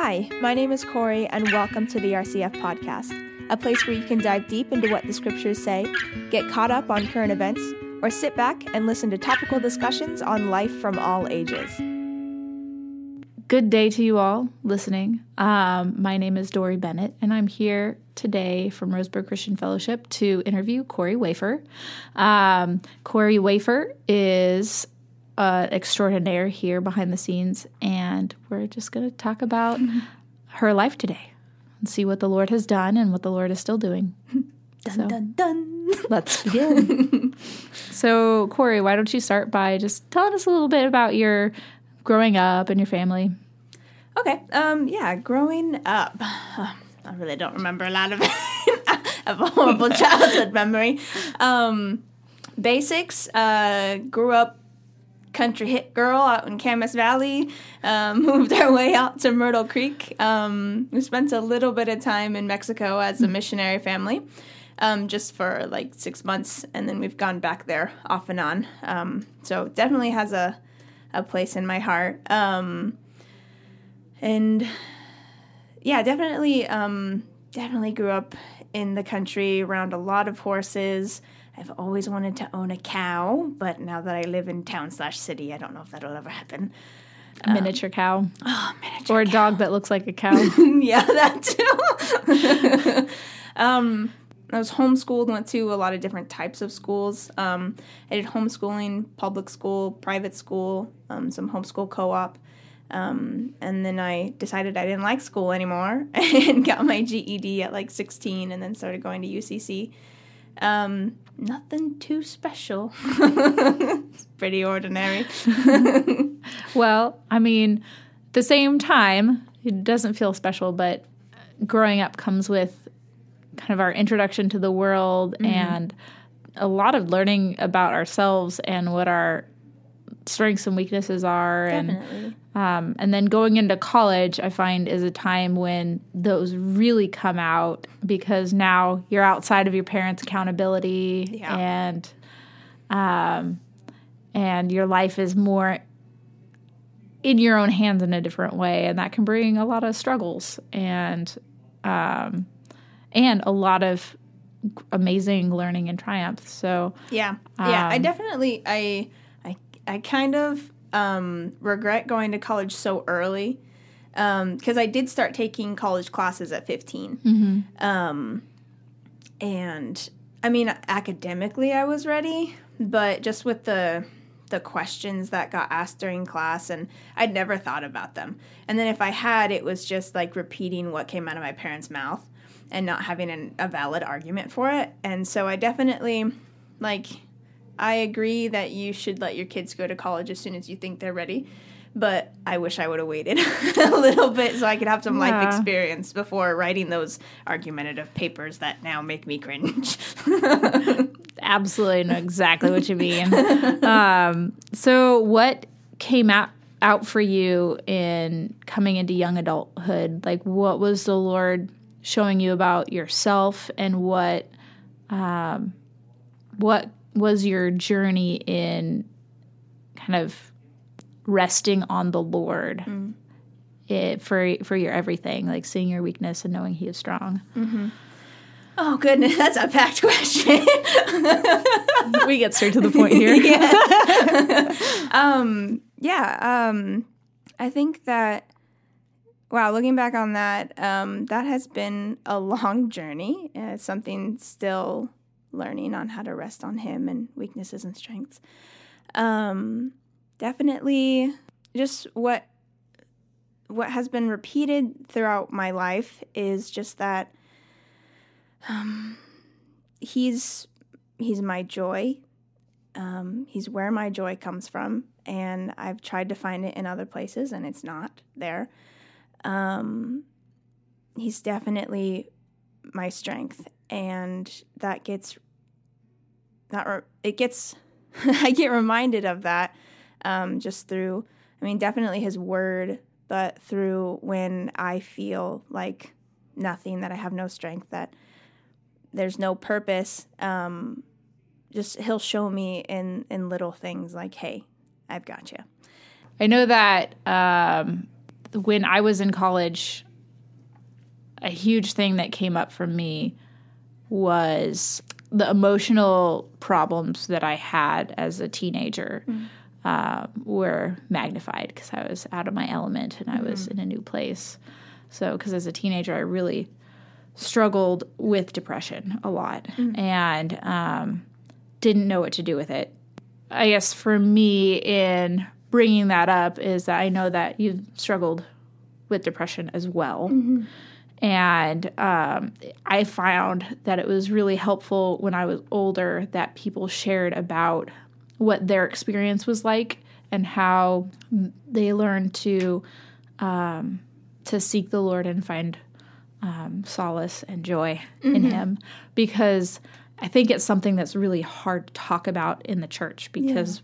Hi, my name is Corey, and welcome to the RCF Podcast, a place where you can dive deep into what the scriptures say, get caught up on current events, or sit back and listen to topical discussions on life from all ages. Good day to you all listening. Um, my name is Dory Bennett, and I'm here today from Roseburg Christian Fellowship to interview Corey Wafer. Um, Corey Wafer is uh, extraordinaire here behind the scenes, and we're just going to talk about her life today and see what the Lord has done and what the Lord is still doing. Dun So- dun dun. Let's begin. so, Corey, why don't you start by just telling us a little bit about your growing up and your family? Okay. Um. Yeah. Growing up, I really don't remember a lot of it. I have a horrible childhood memory. Um, basics. Uh, grew up country hit girl out in Camas Valley. Um, moved our way out to Myrtle Creek. Um, we spent a little bit of time in Mexico as a missionary family. Um, just for like six months, and then we've gone back there off and on. Um, so definitely has a a place in my heart. Um, and yeah, definitely, um, definitely grew up in the country around a lot of horses. I've always wanted to own a cow, but now that I live in town slash city, I don't know if that'll ever happen. A miniature cow Oh, miniature or a dog that looks like a cow. yeah, that too. um, I was homeschooled, went to a lot of different types of schools. Um, I did homeschooling, public school, private school, um, some homeschool co op. Um, and then I decided I didn't like school anymore and got my GED at like 16 and then started going to UCC. Um, nothing too special. it's pretty ordinary. well, I mean, the same time, it doesn't feel special, but growing up comes with kind of our introduction to the world and a lot of learning about ourselves and what our strengths and weaknesses are and um, and then going into college i find is a time when those really come out because now you're outside of your parents accountability Yeah. and um, and your life is more in your own hands in a different way and that can bring a lot of struggles and um, and a lot of amazing learning and triumph so Yeah, yeah. I Um, definitely, I, I, kind of um, regret going to college so early because I did start taking college classes at 15 Um, and I mean, academically, I was ready, but just with the the questions that got asked during class, and I'd never thought about them. And then if I had, it was just like repeating what came out of my parents' mouth and not having an, a valid argument for it. And so I definitely like I agree that you should let your kids go to college as soon as you think they're ready. But I wish I would have waited a little bit so I could have some life experience before writing those argumentative papers that now make me cringe. absolutely know exactly what you mean. um, so, what came out out for you in coming into young adulthood? Like, what was the Lord showing you about yourself, and what um, what was your journey in kind of resting on the Lord? It, for for your everything, like seeing your weakness and knowing He is strong. oh goodness, that's a packed question. we get straight to the point here. um, yeah, um, I think that wow, looking back on that, um, that has been a long journey. Uh, It's something still learning on how to rest on Him and weaknesses and strengths. Um, definitely, just what what has been repeated throughout my life is just that um, he's he's my joy um, he's where my joy comes from and i've tried to find it in other places and it's not there um, he's definitely my strength and that gets that re- it gets i get reminded of that um, just through i mean definitely his word but through when i feel like nothing that i have no strength that there's no purpose um, just he'll show me in in little things like hey i've got you I know that um, when I was in college, a huge thing that came up for me was the emotional problems that I had as a teenager mm. uh, were magnified because I was out of my element and I was mm-hmm. in a new place. So, because as a teenager, I really struggled with depression a lot mm. and um, didn't know what to do with it. I guess for me, in bringing that up, is that I know that you struggled with depression as well. And um, I found that it was really helpful when I was older that people shared about what their experience was like and how they learned to um, to seek the Lord and find um, solace and joy mm-hmm. in Him, because I think it's something that's really hard to talk about in the church. Because yeah.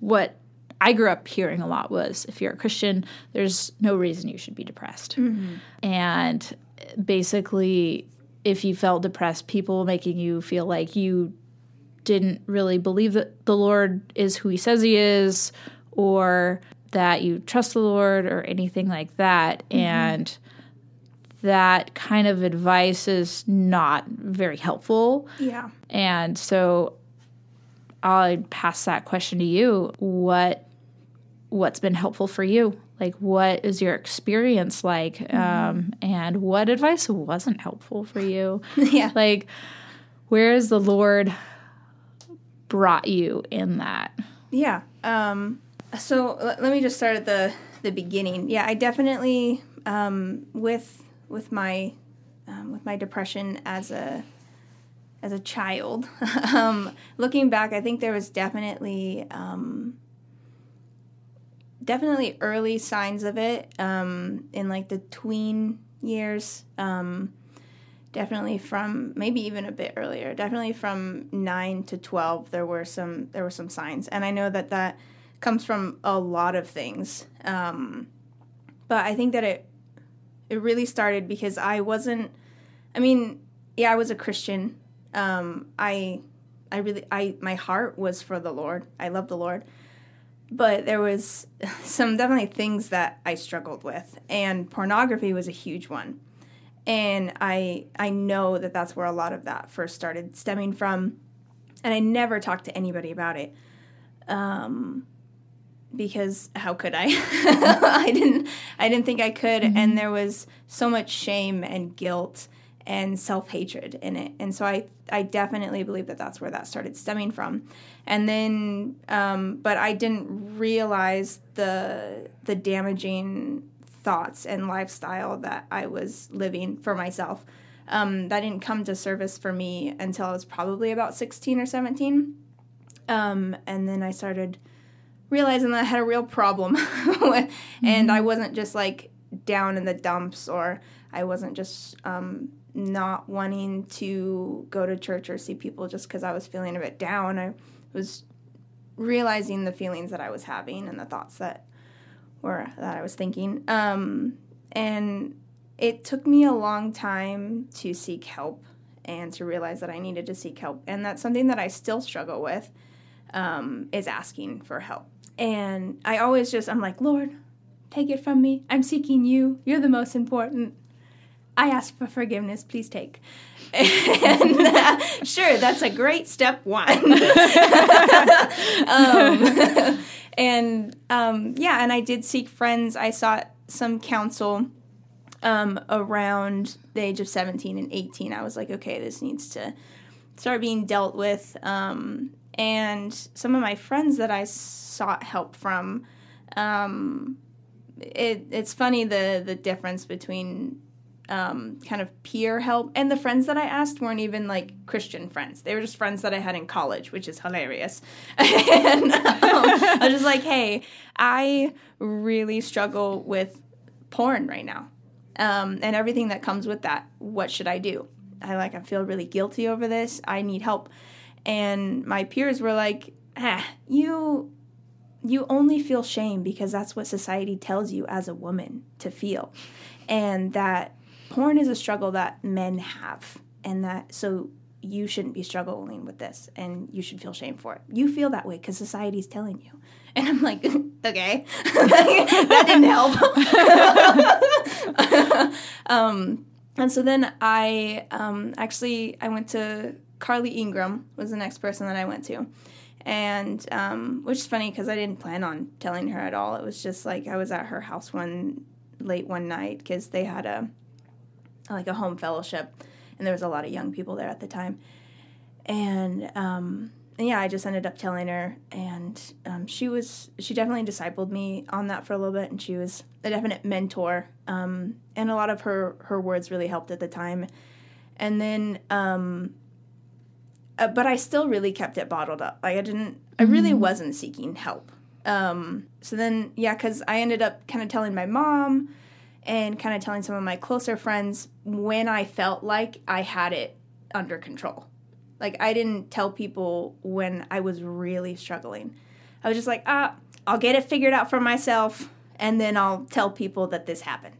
what I grew up hearing a lot was if you're a Christian, there's no reason you should be depressed. Mm-hmm. And basically, if you felt depressed, people making you feel like you didn't really believe that the Lord is who he says he is, or that you trust the Lord, or anything like that. Mm-hmm. And that kind of advice is not very helpful. Yeah. And so I'll pass that question to you. What what's been helpful for you? Like, what is your experience like? Mm-hmm. Um, and what advice wasn't helpful for you? yeah. Like, where has the Lord brought you in that? Yeah. Um, so l- let me just start at the the beginning. Yeah, I definitely um, with with my um, with my depression as a as a child. um, looking back, I think there was definitely um, definitely early signs of it um, in like the tween years. Um, definitely from maybe even a bit earlier. Definitely from nine to twelve, there were some there were some signs, and I know that that comes from a lot of things. Um, but I think that it it really started because I wasn't. I mean, yeah, I was a Christian. Um, I I really I my heart was for the Lord. I love the Lord but there was some definitely things that I struggled with, and pornography was a huge one. And I I know that that's where a lot of that first started stemming from, and I never talked to anybody about it, um, because how could I? I didn't I didn't think I could, mm-hmm. and there was so much shame and guilt and self hatred in it, and so I I definitely believe that that's where that started stemming from and then um, but I didn't realize the the damaging thoughts and lifestyle that I was living for myself. Um, that didn't come to service for me until I was probably about 16 or 17. Um, and then I started realizing that I had a real problem. mm-hmm. And I wasn't just like down in the dumps or I wasn't just um, not wanting to go to church or see people just because I was feeling a bit down. I was realizing the feelings that I was having and the thoughts that were that I was thinking. Um, and it took me a long time to seek help and to realize that I needed to seek help. And that's something that I still struggle with um, is asking for help. And I always just I'm like, Lord, take it from me. I'm seeking you. You're the most important. I ask for forgiveness, please take. And uh, sure, that's a great step one. um, and um, yeah, and I did seek friends. I sought some counsel um, around the age of 17 and 18. I was like, okay, this needs to start being dealt with. Um, and some of my friends that I sought help from, um, it, it's funny the the difference between um, kind of peer help. And the friends that I asked weren't even like Christian friends. They were just friends that I had in college, which is hilarious. and um, I was just like, hey, I really struggle with porn right now um, and everything that comes with that. What should I do? I like, I feel really guilty over this. I need help. And my peers were like, ah, you you only feel shame because that's what society tells you as a woman to feel and that porn is a struggle that men have and that so you shouldn't be struggling with this and you should feel shame for it. You feel that way because society's telling you. And I'm like, okay, that didn't help. um, and so then I um, actually I went to Carly Ingram was the next person that I went to, and um, which is funny because I didn't plan on telling her at all. It was just like I was at her house one late one night because they had a like a home fellowship, and there was a lot of young people there at the time, and um, and yeah, I just ended up telling her, and um, she was she definitely discipled me on that for a little bit, and she was a definite mentor, um, and a lot of her her words really helped at the time, and then. Um, uh, but I still really kept it bottled up. Like I didn't, I really wasn't seeking help. Um, so then, yeah, because I ended up kind of telling my mom and kind of telling some of my closer friends when I felt like I had it under control. Like I didn't tell people when I was really struggling. I was just like, ah, I'll get it figured out for myself, and then I'll tell people that this happened.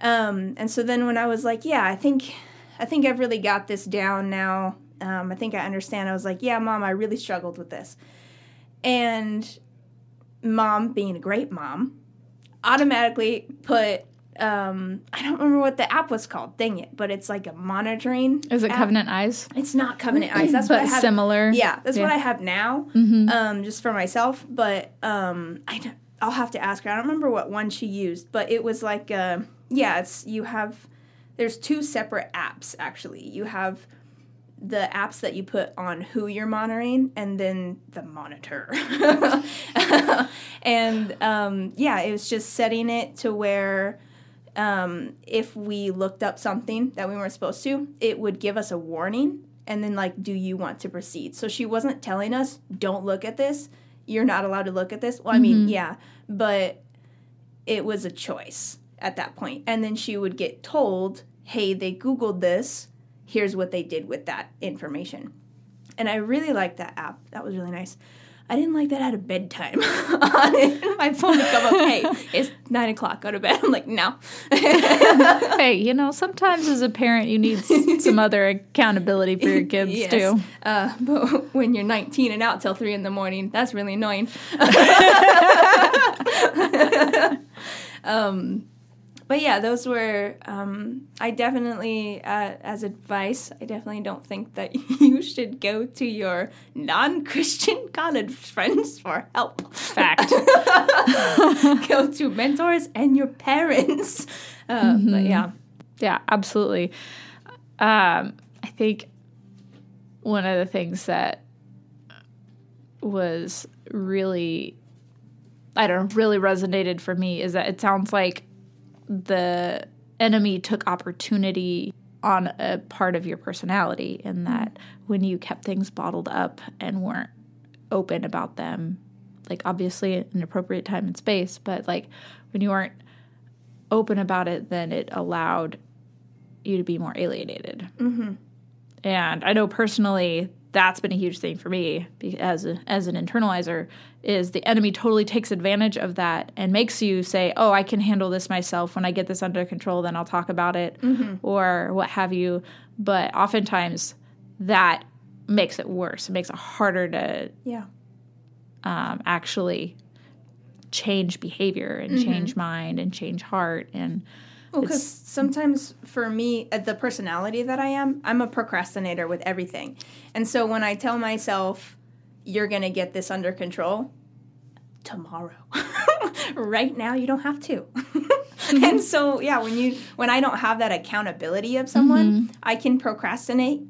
Um, and so then when I was like, yeah, I think, I think I've really got this down now. Um, I think I understand. I was like, yeah, mom, I really struggled with this, and mom, being a great mom, automatically put um, I don't remember what the app was called. Dang it! But it's like a monitoring. Is it app. Covenant Eyes? It's not Covenant Eyes. That's what I But have. similar. Yeah, that's what I have now, Mm-hmm. um, just for myself. But um, I don't, I'll have to ask her. I don't remember what one she used, but it was like, uh, yeah, it's you have. There's two separate apps actually. You have the apps that you put on who you're monitoring, and then the monitor. and um, yeah, it was just setting it to where um, if we looked up something that we weren't supposed to, it would give us a warning and then like, do you want to proceed? So she wasn't telling us, don't look at this. You're not allowed to look at this. Well, I mean, yeah, but it was a choice at that point. And then she would get told, hey, they Googled this. Here's what they did with that information. And I really liked that app. That was really nice. I didn't like that at a bedtime on it. My phone would come up, hey, it's nine o'clock, go to bed. I'm like, no. hey, you know, sometimes as a parent, you need some other accountability for your kids Yes. too. Uh, but when you're 19 and out till 3 in the morning, that's really annoying. um, but yeah, those were, um, I definitely, uh, as advice, I definitely don't think that you should go to your non Christian college friends for help. Fact. go to mentors and your parents. Uh, But yeah. Yeah, absolutely. Um, I think one of the things that was really, I don't know, really resonated for me is that it sounds like the enemy took opportunity on a part of your personality, in that when you kept things bottled up and weren't open about them, like obviously an appropriate time and space, but like when you weren't open about it, then it allowed you to be more alienated. Mm-hmm. And I know personally that's been a huge thing for me as a, as an internalizer is the enemy totally takes advantage of that and makes you say, "Oh, I can handle this myself. When I get this under control, then I'll talk about it," or what have you. But oftentimes that makes it worse. It makes it harder to Yeah. um, actually change behavior and change mind and change heart and Well, because sometimes for me, uh, the personality that I am, I'm a procrastinator with everything. And so when I tell myself, you're going to get this under control tomorrow, right now, you don't have to. and so, yeah, when you when I don't have that accountability of someone, I can procrastinate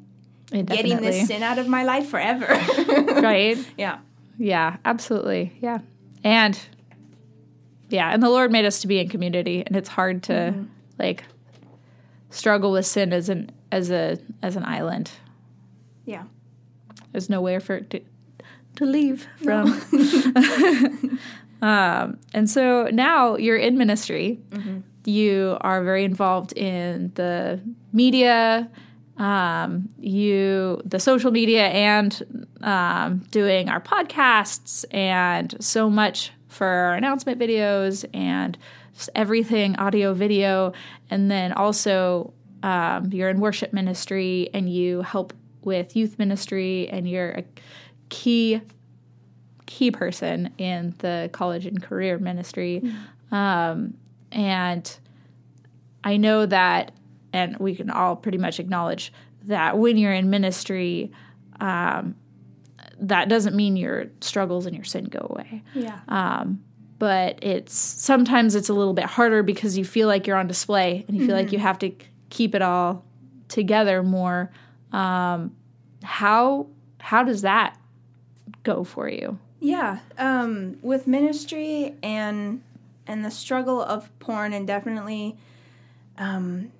getting Definitely. this sin out of my life forever. right yeah. yeah absolutely yeah and yeah and the lord made us to be in community and it's hard to like struggle with sin as an as a as an island. Yeah. there's nowhere for it to to leave from. Um and so now you're in ministry. You are very involved in the media um, you the social media and um, doing our podcasts and so much for announcement videos and everything audio video and then also um, you're in worship ministry and you help with youth ministry and you're a key key person in the college and career ministry. Mm-hmm. Um, and I know that, and we can all pretty much acknowledge that when you're in ministry, um, that doesn't mean your struggles and your sin go away. Yeah. Um, but it's sometimes it's a little bit harder because you feel like you're on display and you feel mm-hmm. like you have to keep it all together more. Um, how how does that go for you? Yeah, um, with ministry and and the struggle of porn, and definitely um,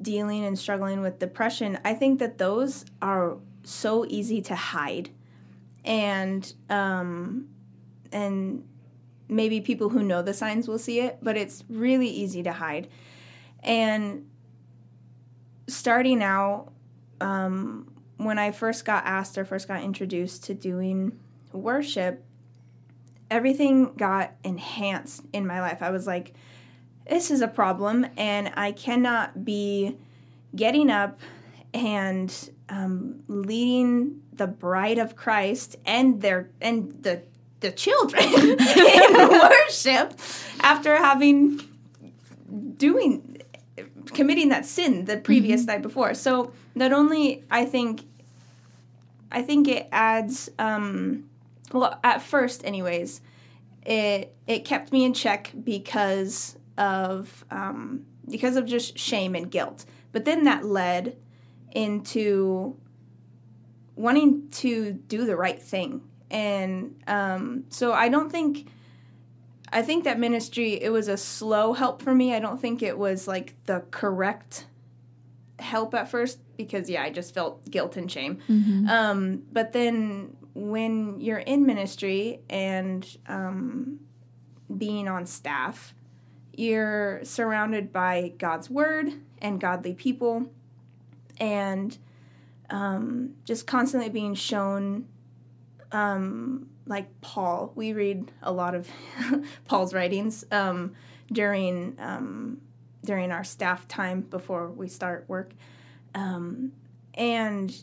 dealing and struggling with depression, I think that those are so easy to hide, and um, and maybe people who know the signs will see it, but it's really easy to hide. And starting out, um, when I first got asked or first got introduced to doing worship, everything got enhanced in my life. I was like, this is a problem, and I cannot be getting up and um, leading the bride of Christ and their and the the children in worship after having doing committing that sin the previous mm-hmm. night before. So not only I think I think it adds um, well at first anyways it it kept me in check because of um, because of just shame and guilt. But then that led into wanting to do the right thing, and um, so I don't think. I think that ministry it was a slow help for me. I don't think it was like the correct help at first because yeah, I just felt guilt and shame. Mm-hmm. Um, but then when you're in ministry and um, being on staff, you're surrounded by God's word and godly people, and um, just constantly being shown, um, like Paul. We read a lot of Paul's writings um, during um, during our staff time before we start work, um, and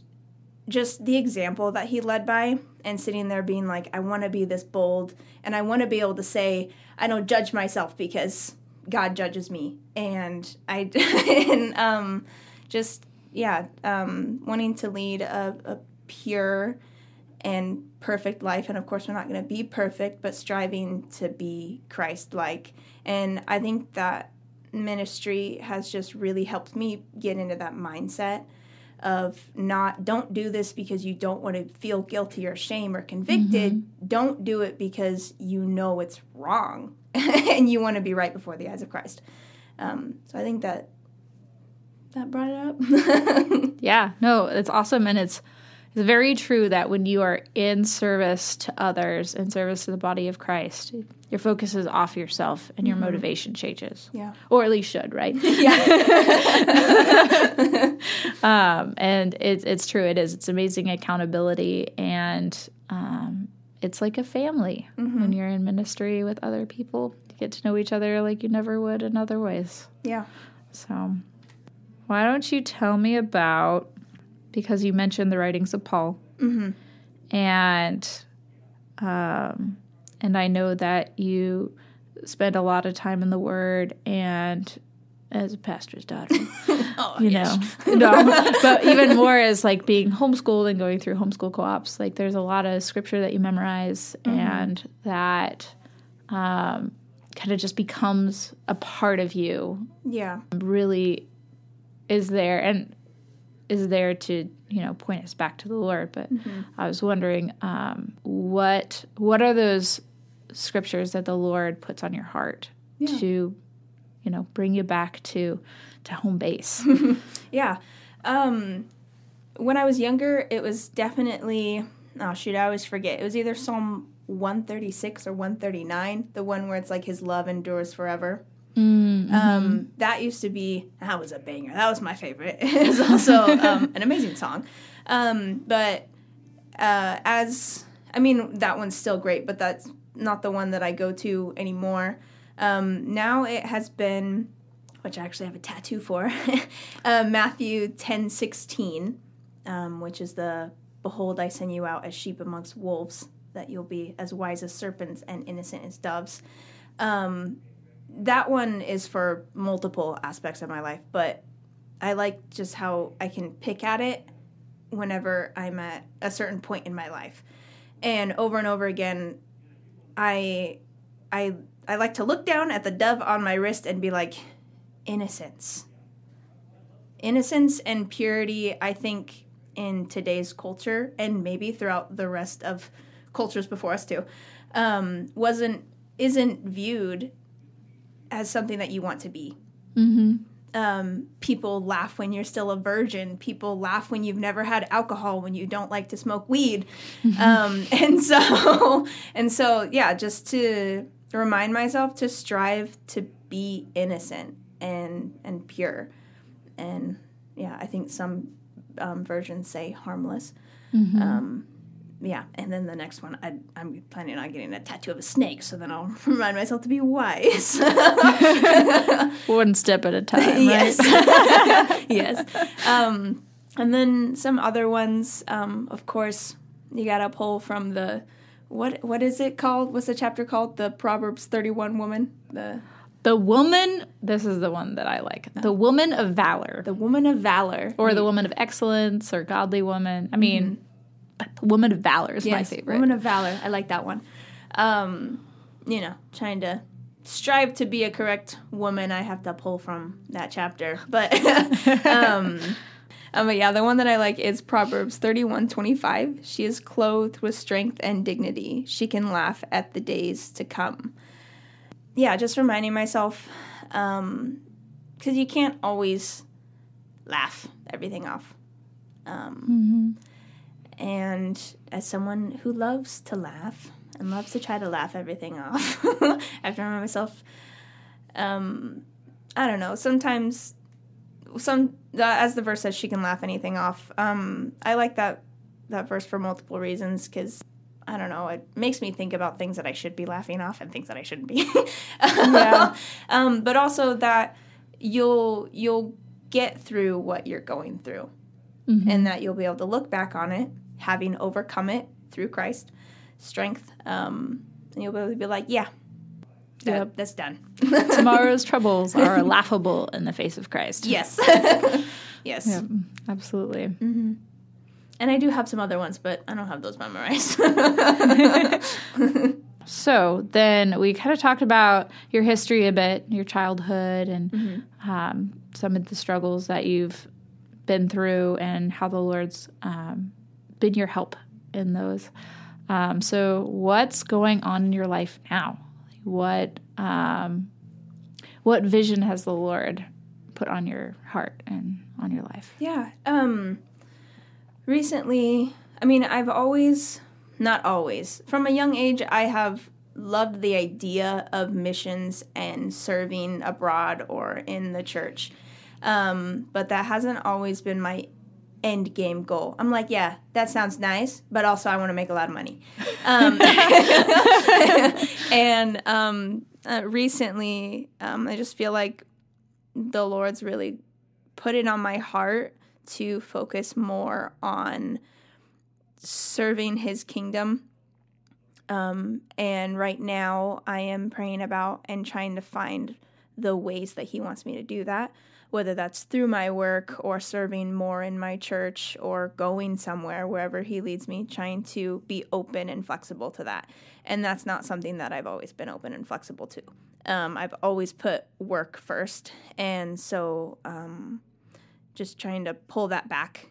just the example that he led by and sitting there being like i want to be this bold and i want to be able to say i don't judge myself because god judges me and i and um just yeah um wanting to lead a, a pure and perfect life. And of course we're not going to be perfect but striving to be christ like and i think that ministry has just really helped me get into that mindset of not don't do this because you don't want to feel guilty or shame or convicted. Mm-hmm. don't do it because you know it's wrong and you want to be right before the eyes of christ. Um, so i think that that brought it up yeah no it's awesome and it's it's very true that when you are in service to others, in service to the body of Christ, your focus is off yourself and your mm-hmm. motivation changes. Yeah. Or at least should, right? yeah. um, and it's it's true. It is. It's amazing accountability and um, it's like a family mm-hmm. when you're in ministry with other people. You get to know each other like you never would in other ways. Yeah. So why don't you tell me about because you mentioned the writings of Paul, mm-hmm. and um, and I know that you spend a lot of time in the Word and as a pastor's daughter, oh, you know, no, but even more as like being homeschooled and going through homeschool co-ops. Like there's a lot of scripture that you memorize, mm-hmm. and that um, kind of just becomes a part of you. Yeah, really is there, and is there to you know point us back to the Lord. But mm-hmm. I was wondering um, what what are those scriptures that the Lord puts on your heart yeah. to you know bring you back to to home base. yeah. Um, when I was younger, it was definitely oh shoot, I always forget. It was either Psalm 136 or 139, the one where it's like his love endures forever. Mm-hmm. Um, that used to be that was a banger. That was my favorite. it was also um, an amazing song. Um, but uh, as I mean, that one's still great, but that's not the one that I go to anymore. Um, now it has been, which I actually have a tattoo for, uh, Matthew ten sixteen. um, which is the Behold, I send you out as sheep amongst wolves, that you'll be as wise as serpents and innocent as doves. That one is for multiple aspects of my life, but I like just how I can pick at it whenever I'm at a certain point in my life. And over and over again, I I I like to look down at the dove on my wrist and be like, innocence. Innocence and purity, I think, in today's culture and maybe throughout the rest of cultures before us too, um, wasn't isn't viewed as something that you want to be. Mm-hmm. Um, people laugh when you're still a virgin. People laugh when you've never had alcohol, when you don't like to smoke weed, um, and so and so yeah, just to remind myself to strive to be innocent and and pure, and yeah, I think some um, versions say harmless. Um, yeah, and then the next one, I, I'm planning on getting a tattoo of a snake, so then I'll remind myself to be wise. One step at a time. Yes, yes. Um, and then some other ones, um, of course, you got to pull from the what what is it called? What's the chapter called? The Proverbs 31 woman, the The woman, this is the one that I like. The woman of valor. the woman of valor, or the woman of excellence or godly woman. I mean, the woman of valor is my favorite. Woman of Valor. I like that one. Um, you know, trying to strive to be a correct woman, I have to pull from that chapter. But um, um, but yeah, the one that I like is Proverbs thirty-one twenty-five. She is clothed with strength and dignity. She can laugh at the days to come. Yeah, just reminding myself, because you can't always laugh everything off. Um, and as someone who loves to laugh and loves to try to laugh everything off, I have to remind myself, um, I don't know, sometimes, some uh, as the verse says, she can laugh anything off. Um, I like that that verse for multiple reasons because I don't know, it makes me think about things that I should be laughing off and things that I shouldn't be. Yeah. um, but also that you'll you'll get through what you're going through and that you'll be able to look back on it, having overcome it through Christ, strength, um, and you'll be able to be like, yeah, that- Yep. that's done. Tomorrow's troubles are laughable in the face of Christ. yes, yes. Yep, absolutely. And I do have some other ones, but I don't have those memorized. So then we kind of talked about your history a bit, your childhood, and um, some of the struggles that you've been through, and how the Lord's um, been your help in those. Um, so, what's going on in your life now? What um, what vision has the Lord put on your heart and on your life? Yeah. Um recently, I mean, I've always not always. From a young age, I have loved the idea of missions and serving abroad or in the church. Um, but that hasn't always been my end game goal. I'm like, yeah, that sounds nice, but also I want to make a lot of money. Um, and um, uh, recently, um, I just feel like the Lord's really put it on my heart to focus more on serving His kingdom. Um, and right now, I am praying about and trying to find the ways that He wants me to do that, whether that's through my work or serving more in my church or going somewhere, wherever He leads me, trying to be open and flexible to that. And that's not something that I've always been open and flexible to. Um, I've always put work first. And so, um, just trying to pull that back,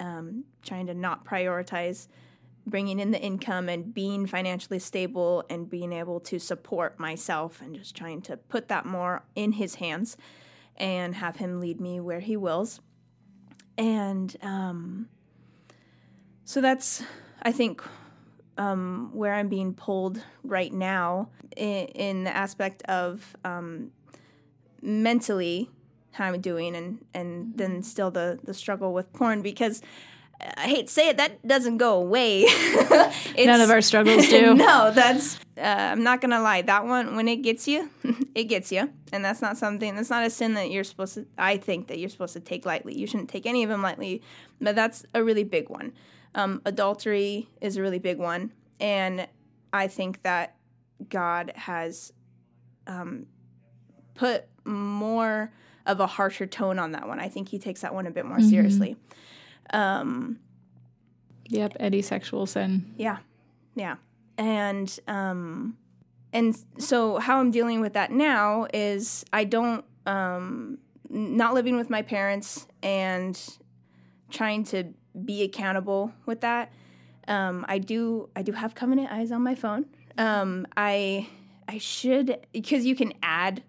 um, trying to not prioritize bringing in the income and being financially stable and being able to support myself and just trying to put that more in his hands and have him lead me where he wills. And um, so that's, I think, um, where I'm being pulled right now in, in the aspect of um, mentally how I'm doing and and then still the the struggle with porn because I hate to say it, that doesn't go away. None of our struggles do. no, that's uh, I'm not gonna lie. That one, when it gets you, it gets you, and that's not something. That's not a sin that you're supposed to. I think that you're supposed to take lightly. You shouldn't take any of them lightly, but that's a really big one. Um, adultery is a really big one, and I think that God has um, put more of a harsher tone on that one. I think He takes that one a bit more Mm-hmm. seriously. Um, Yep, any sexual sin. yeah, yeah, and um, and so how I'm dealing with that now is I don't um, not living with my parents and trying to be accountable with that. Um, I do I do have covenant eyes on my phone. Um, I I should because you can add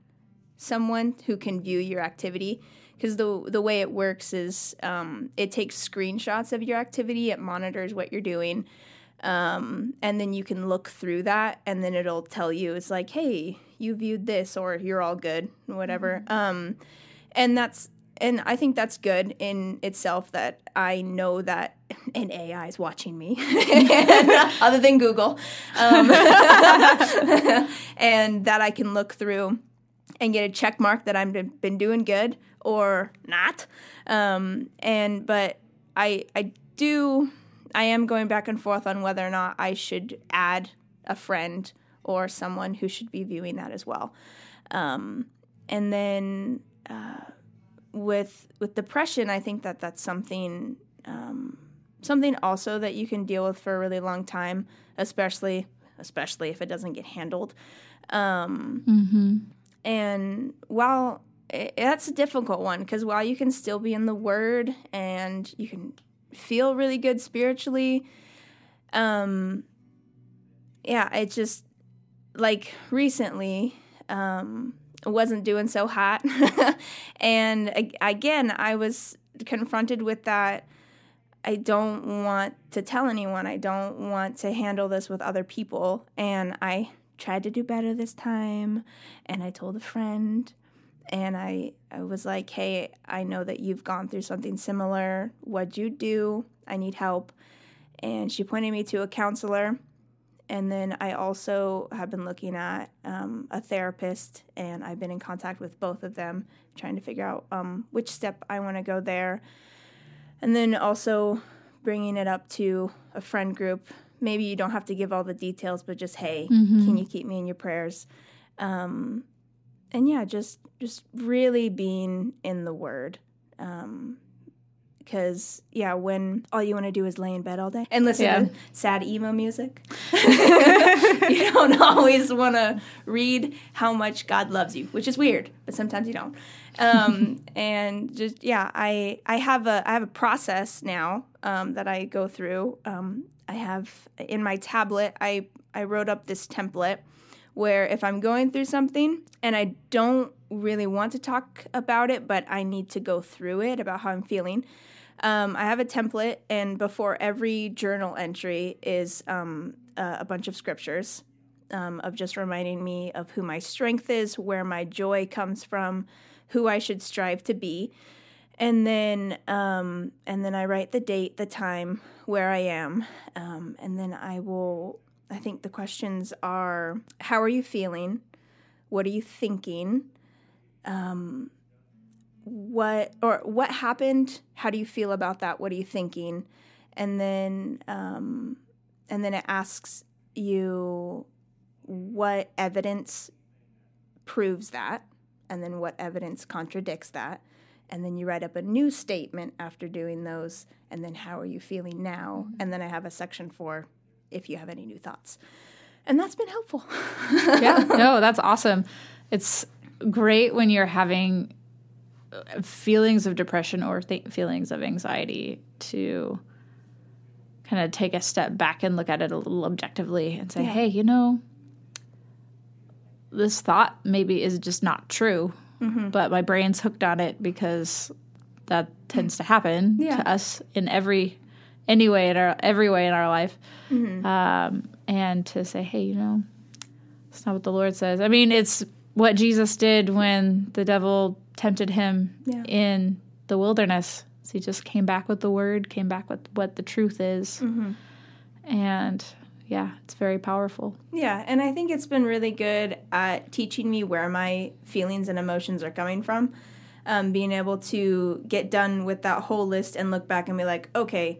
someone who can view your activity because the the way it works is um, it takes screenshots of your activity it monitors what you're doing um, and then you can look through that and then it'll tell you it's like hey you viewed this or you're all good whatever. Um, and that's and I think that's good in itself that I know that an AI is watching me, other than Google, um, and that I can look through and get a check mark that I've been doing good or not. Um, and but I I do I am going back and forth on whether or not I should add a friend or someone who should be viewing that as well. Um, and then uh, with with depression, I think that that's something um, something also that you can deal with for a really long time, especially especially if it doesn't get handled. Um, Mm-hmm. And while i that's a difficult one because while you can still be in the Word and you can feel really good spiritually, um, yeah, it just like recently um, wasn't doing so hot, and again, I was confronted with that. I don't want to tell anyone. I don't want to handle this with other people. And I tried to do better this time. And I told a friend, and I, I was like, hey, I know that you've gone through something similar. What'd you do? I need help. And she pointed me to a counselor. And then I also have been looking at um, a therapist, and I've been in contact with both of them, trying to figure out um, which step I want to go there. And then also bringing it up to a friend group. Maybe you don't have to give all the details, but just hey, can you keep me in your prayers? Um, and yeah, just just really being in the Word. Um, because yeah, when all you want to do is lay in bed all day and listen Yeah. to sad emo music, you don't always want to read how much God loves you, which is weird, but sometimes you don't. Um, and just yeah, I I have a I have a process now um, that I go through. Um, I have in my tablet. I I wrote up this template where if I'm going through something and I don't really want to talk about it, but I need to go through it about how I'm feeling. Um, I have a template, and before every journal entry is um, uh, a bunch of scriptures um, of just reminding me of who my strength is, where my joy comes from, who I should strive to be, and then um, and then I write the date, the time, where I am, um, and then I will. I think the questions are: How are you feeling? What are you thinking? What or what happened? How do you feel about that? What are you thinking? And then um, and then it asks you what evidence proves that, and then what evidence contradicts that. And then you write up a new statement after doing those, and then how are you feeling now? And then I have a section for if you have any new thoughts. And that's been helpful. yeah, no, that's awesome. It's great when you're having feelings of depression or th- feelings of anxiety to kind of take a step back and look at it a little objectively and say, Yeah. hey, you know, this thought maybe is just not true, Mm-hmm. but my brain's hooked on it because that tends to happen Yeah. to us in every any way in our every way in our life Mm-hmm. um, and to say hey you know it's not what the lord says i mean it's what jesus did when the devil tempted him Yeah. in the wilderness So he just came back with the word, came back with what the truth is. Mm-hmm. And yeah, it's very powerful. Yeah, and I think it's been really good at teaching me where my feelings and emotions are coming from. Um, being able to get done with that whole list and look back and be like, okay,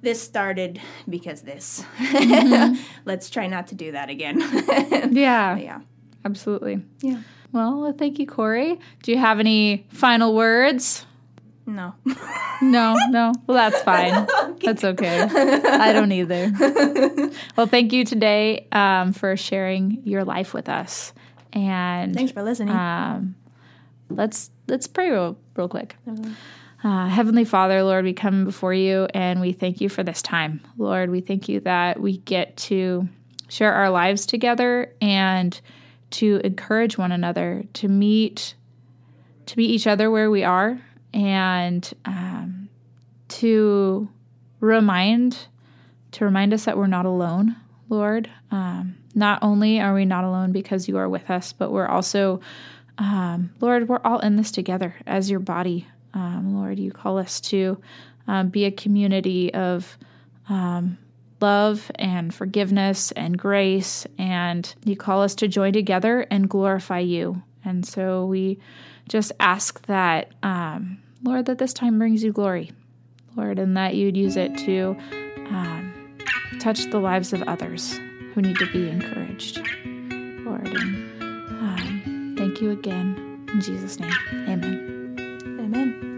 this started because this. Mm-hmm. Let's try not to do that again. yeah. Yeah. Absolutely. Yeah. Well, thank you, Corey. Do you have any final words? No. no, no. Well, that's fine. okay. That's okay. I don't either. well, thank you today um, for sharing your life with us. And thanks for listening. Um, let's let's pray real real quick. Uh, Heavenly Father, Lord, we come before you and we thank you for this time. Lord, we thank you that we get to share our lives together and to encourage one another, to meet to meet each other where we are and um, to remind to remind us that we're not alone, Lord. Um, not only are we not alone because you are with us, but we're also, um, Lord, we're all in this together as your body. Um, Lord, you call us to um, be a community of um, love and forgiveness and grace, and you call us to join together and glorify you. And so we just ask that um, Lord, that this time brings you glory, Lord, and that you'd use it to um, touch the lives of others who need to be encouraged, Lord. And um, thank you again. In Jesus' name, amen. Amen.